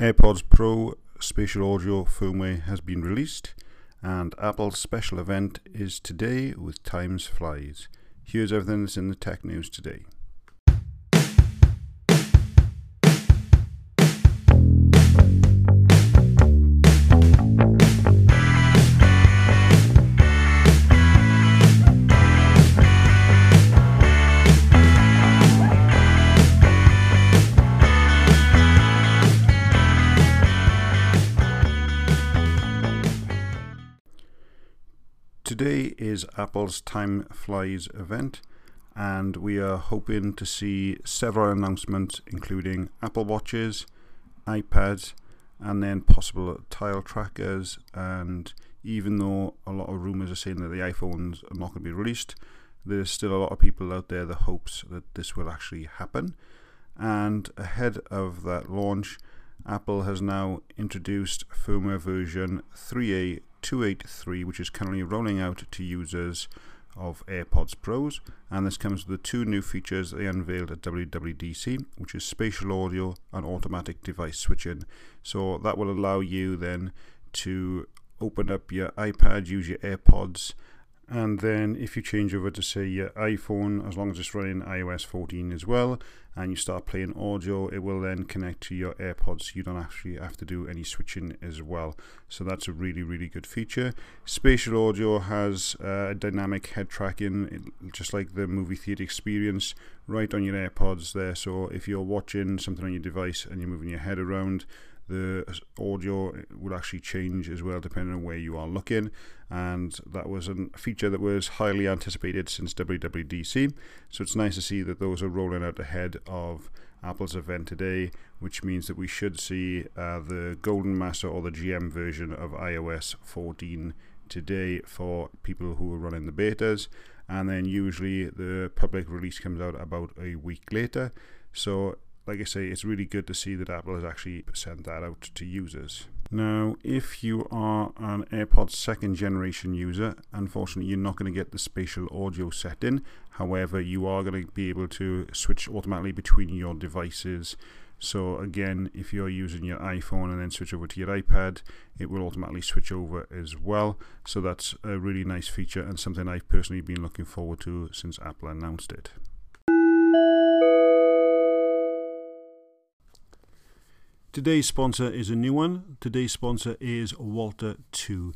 AirPods Pro spatial audio firmware has been released, and Apple's special event is today with Times Flies. Here's everything that's in the tech news today. Today is Apple's Time Flies event, and we are hoping to see several announcements, including Apple Watches, iPads, and then possible tile trackers. And even though a lot of rumors are saying that the iPhones are not going to be released, there's still a lot of people out there that hopes that this will actually happen. And ahead of that launch, Apple has now introduced firmware version 3A 283, which is currently rolling out to users of AirPods Pros. And this comes with the two new features they unveiled at WWDC, which is spatial audio and automatic device switching. So that will allow you then to open up your iPad, use your AirPods, and then if you change over to say your iPhone, as long as it's running iOS 14 as well, and you start playing audio, it will then connect to your AirPods. You don't actually have to do any switching as well. So that's a really, really good feature. Spatial audio has uh, dynamic head tracking, just like the movie theater experience, right on your AirPods there. So if you're watching something on your device and you're moving your head around, the audio would actually change as well depending on where you are looking. And that was a feature that was highly anticipated since WWDC so it's nice to see that those are rolling out ahead of Apple's event today which means that we should see uh, the Golden Master or the GM version of iOS 14 today for people who are running the betas. And then usually the public release comes out about a week later. So like I say, it's really good to see that Apple has actually sent that out to users. Now, if you are an AirPods second generation user, unfortunately, you're not going to get the spatial audio setting. However, you are going to be able to switch automatically between your devices. So, again, if you're using your iPhone and then switch over to your iPad, it will automatically switch over as well. So, that's a really nice feature and something I've personally been looking forward to since Apple announced it. Today's sponsor is a new one. Today's sponsor is WALTR 2.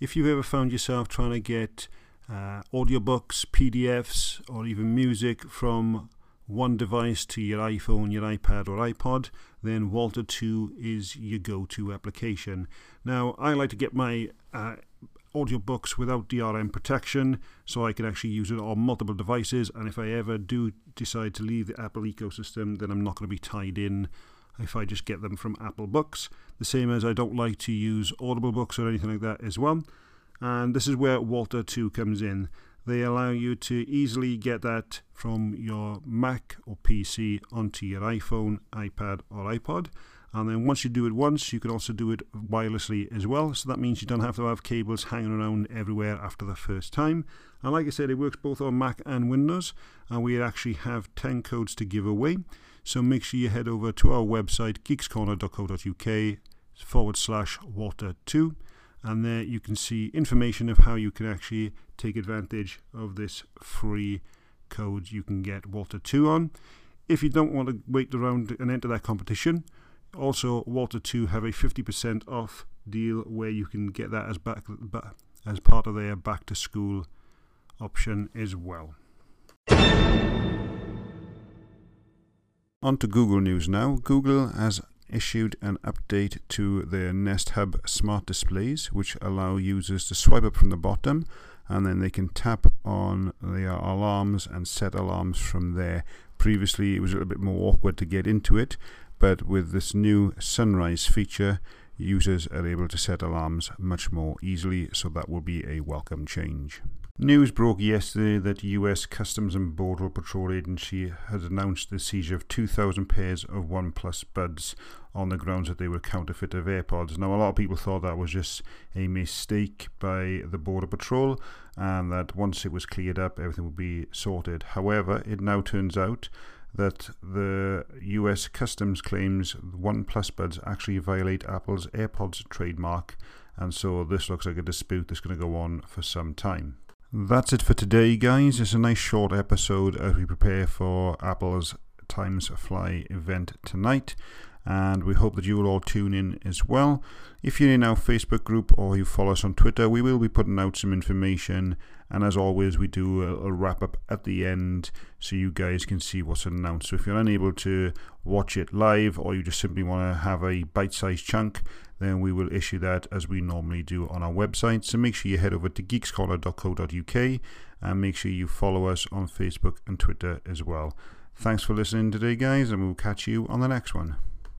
If you've ever found yourself trying to get uh, audiobooks, PDFs, or even music from one device to your iPhone, your iPad, or iPod, then WALTR 2 is your go to application. Now, I like to get my uh, audiobooks without DRM protection so I can actually use it on multiple devices. And if I ever do decide to leave the Apple ecosystem, then I'm not going to be tied in if I just get them from Apple Books. The same as I don't like to use Audible books or anything like that as well. And this is where WALTR 2 comes in. They allow you to easily get that from your Mac or PC onto your iPhone, iPad, or iPod. And then once you do it once, you can also do it wirelessly as well. So that means you don't have to have cables hanging around everywhere after the first time. And like I said, it works both on Mac and Windows. And we actually have 10 codes to give away. So make sure you head over to our website, geekscorner.co.uk forward slash waltr2. And there you can see information of how you can actually take advantage of this free code you can get WALTR 2 on. If you don't want to wait around and enter that competition, also WALTR 2 have a 50% off deal where you can get that as back as part of their back to school option as well. On to Google News now. Google has issued an update to their Nest Hub smart displays, which allow users to swipe up from the bottom and then they can tap on their alarms and set alarms from there. Previously, it was a little bit more awkward to get into it, but with this new sunrise feature, users are able to set alarms much more easily, so that will be a welcome change. News broke yesterday that US Customs and Border Patrol Agency had announced the seizure of 2,000 pairs of OnePlus buds on the grounds that they were counterfeit of AirPods. Now, a lot of people thought that was just a mistake by the Border Patrol and that once it was cleared up, everything would be sorted. However, it now turns out that the US Customs claims OnePlus buds actually violate Apple's AirPods trademark, and so this looks like a dispute that's going to go on for some time. That's it for today, guys. It's a nice short episode as we prepare for Apple's Times Fly event tonight and we hope that you will all tune in as well. If you're in our Facebook group or you follow us on Twitter, we will be putting out some information. And as always, we do a, a wrap up at the end so you guys can see what's announced. So if you're unable to watch it live or you just simply want to have a bite sized chunk, then we will issue that as we normally do on our website. So make sure you head over to geekscorner.co.uk and make sure you follow us on Facebook and Twitter as well. Thanks for listening today, guys, and we'll catch you on the next one.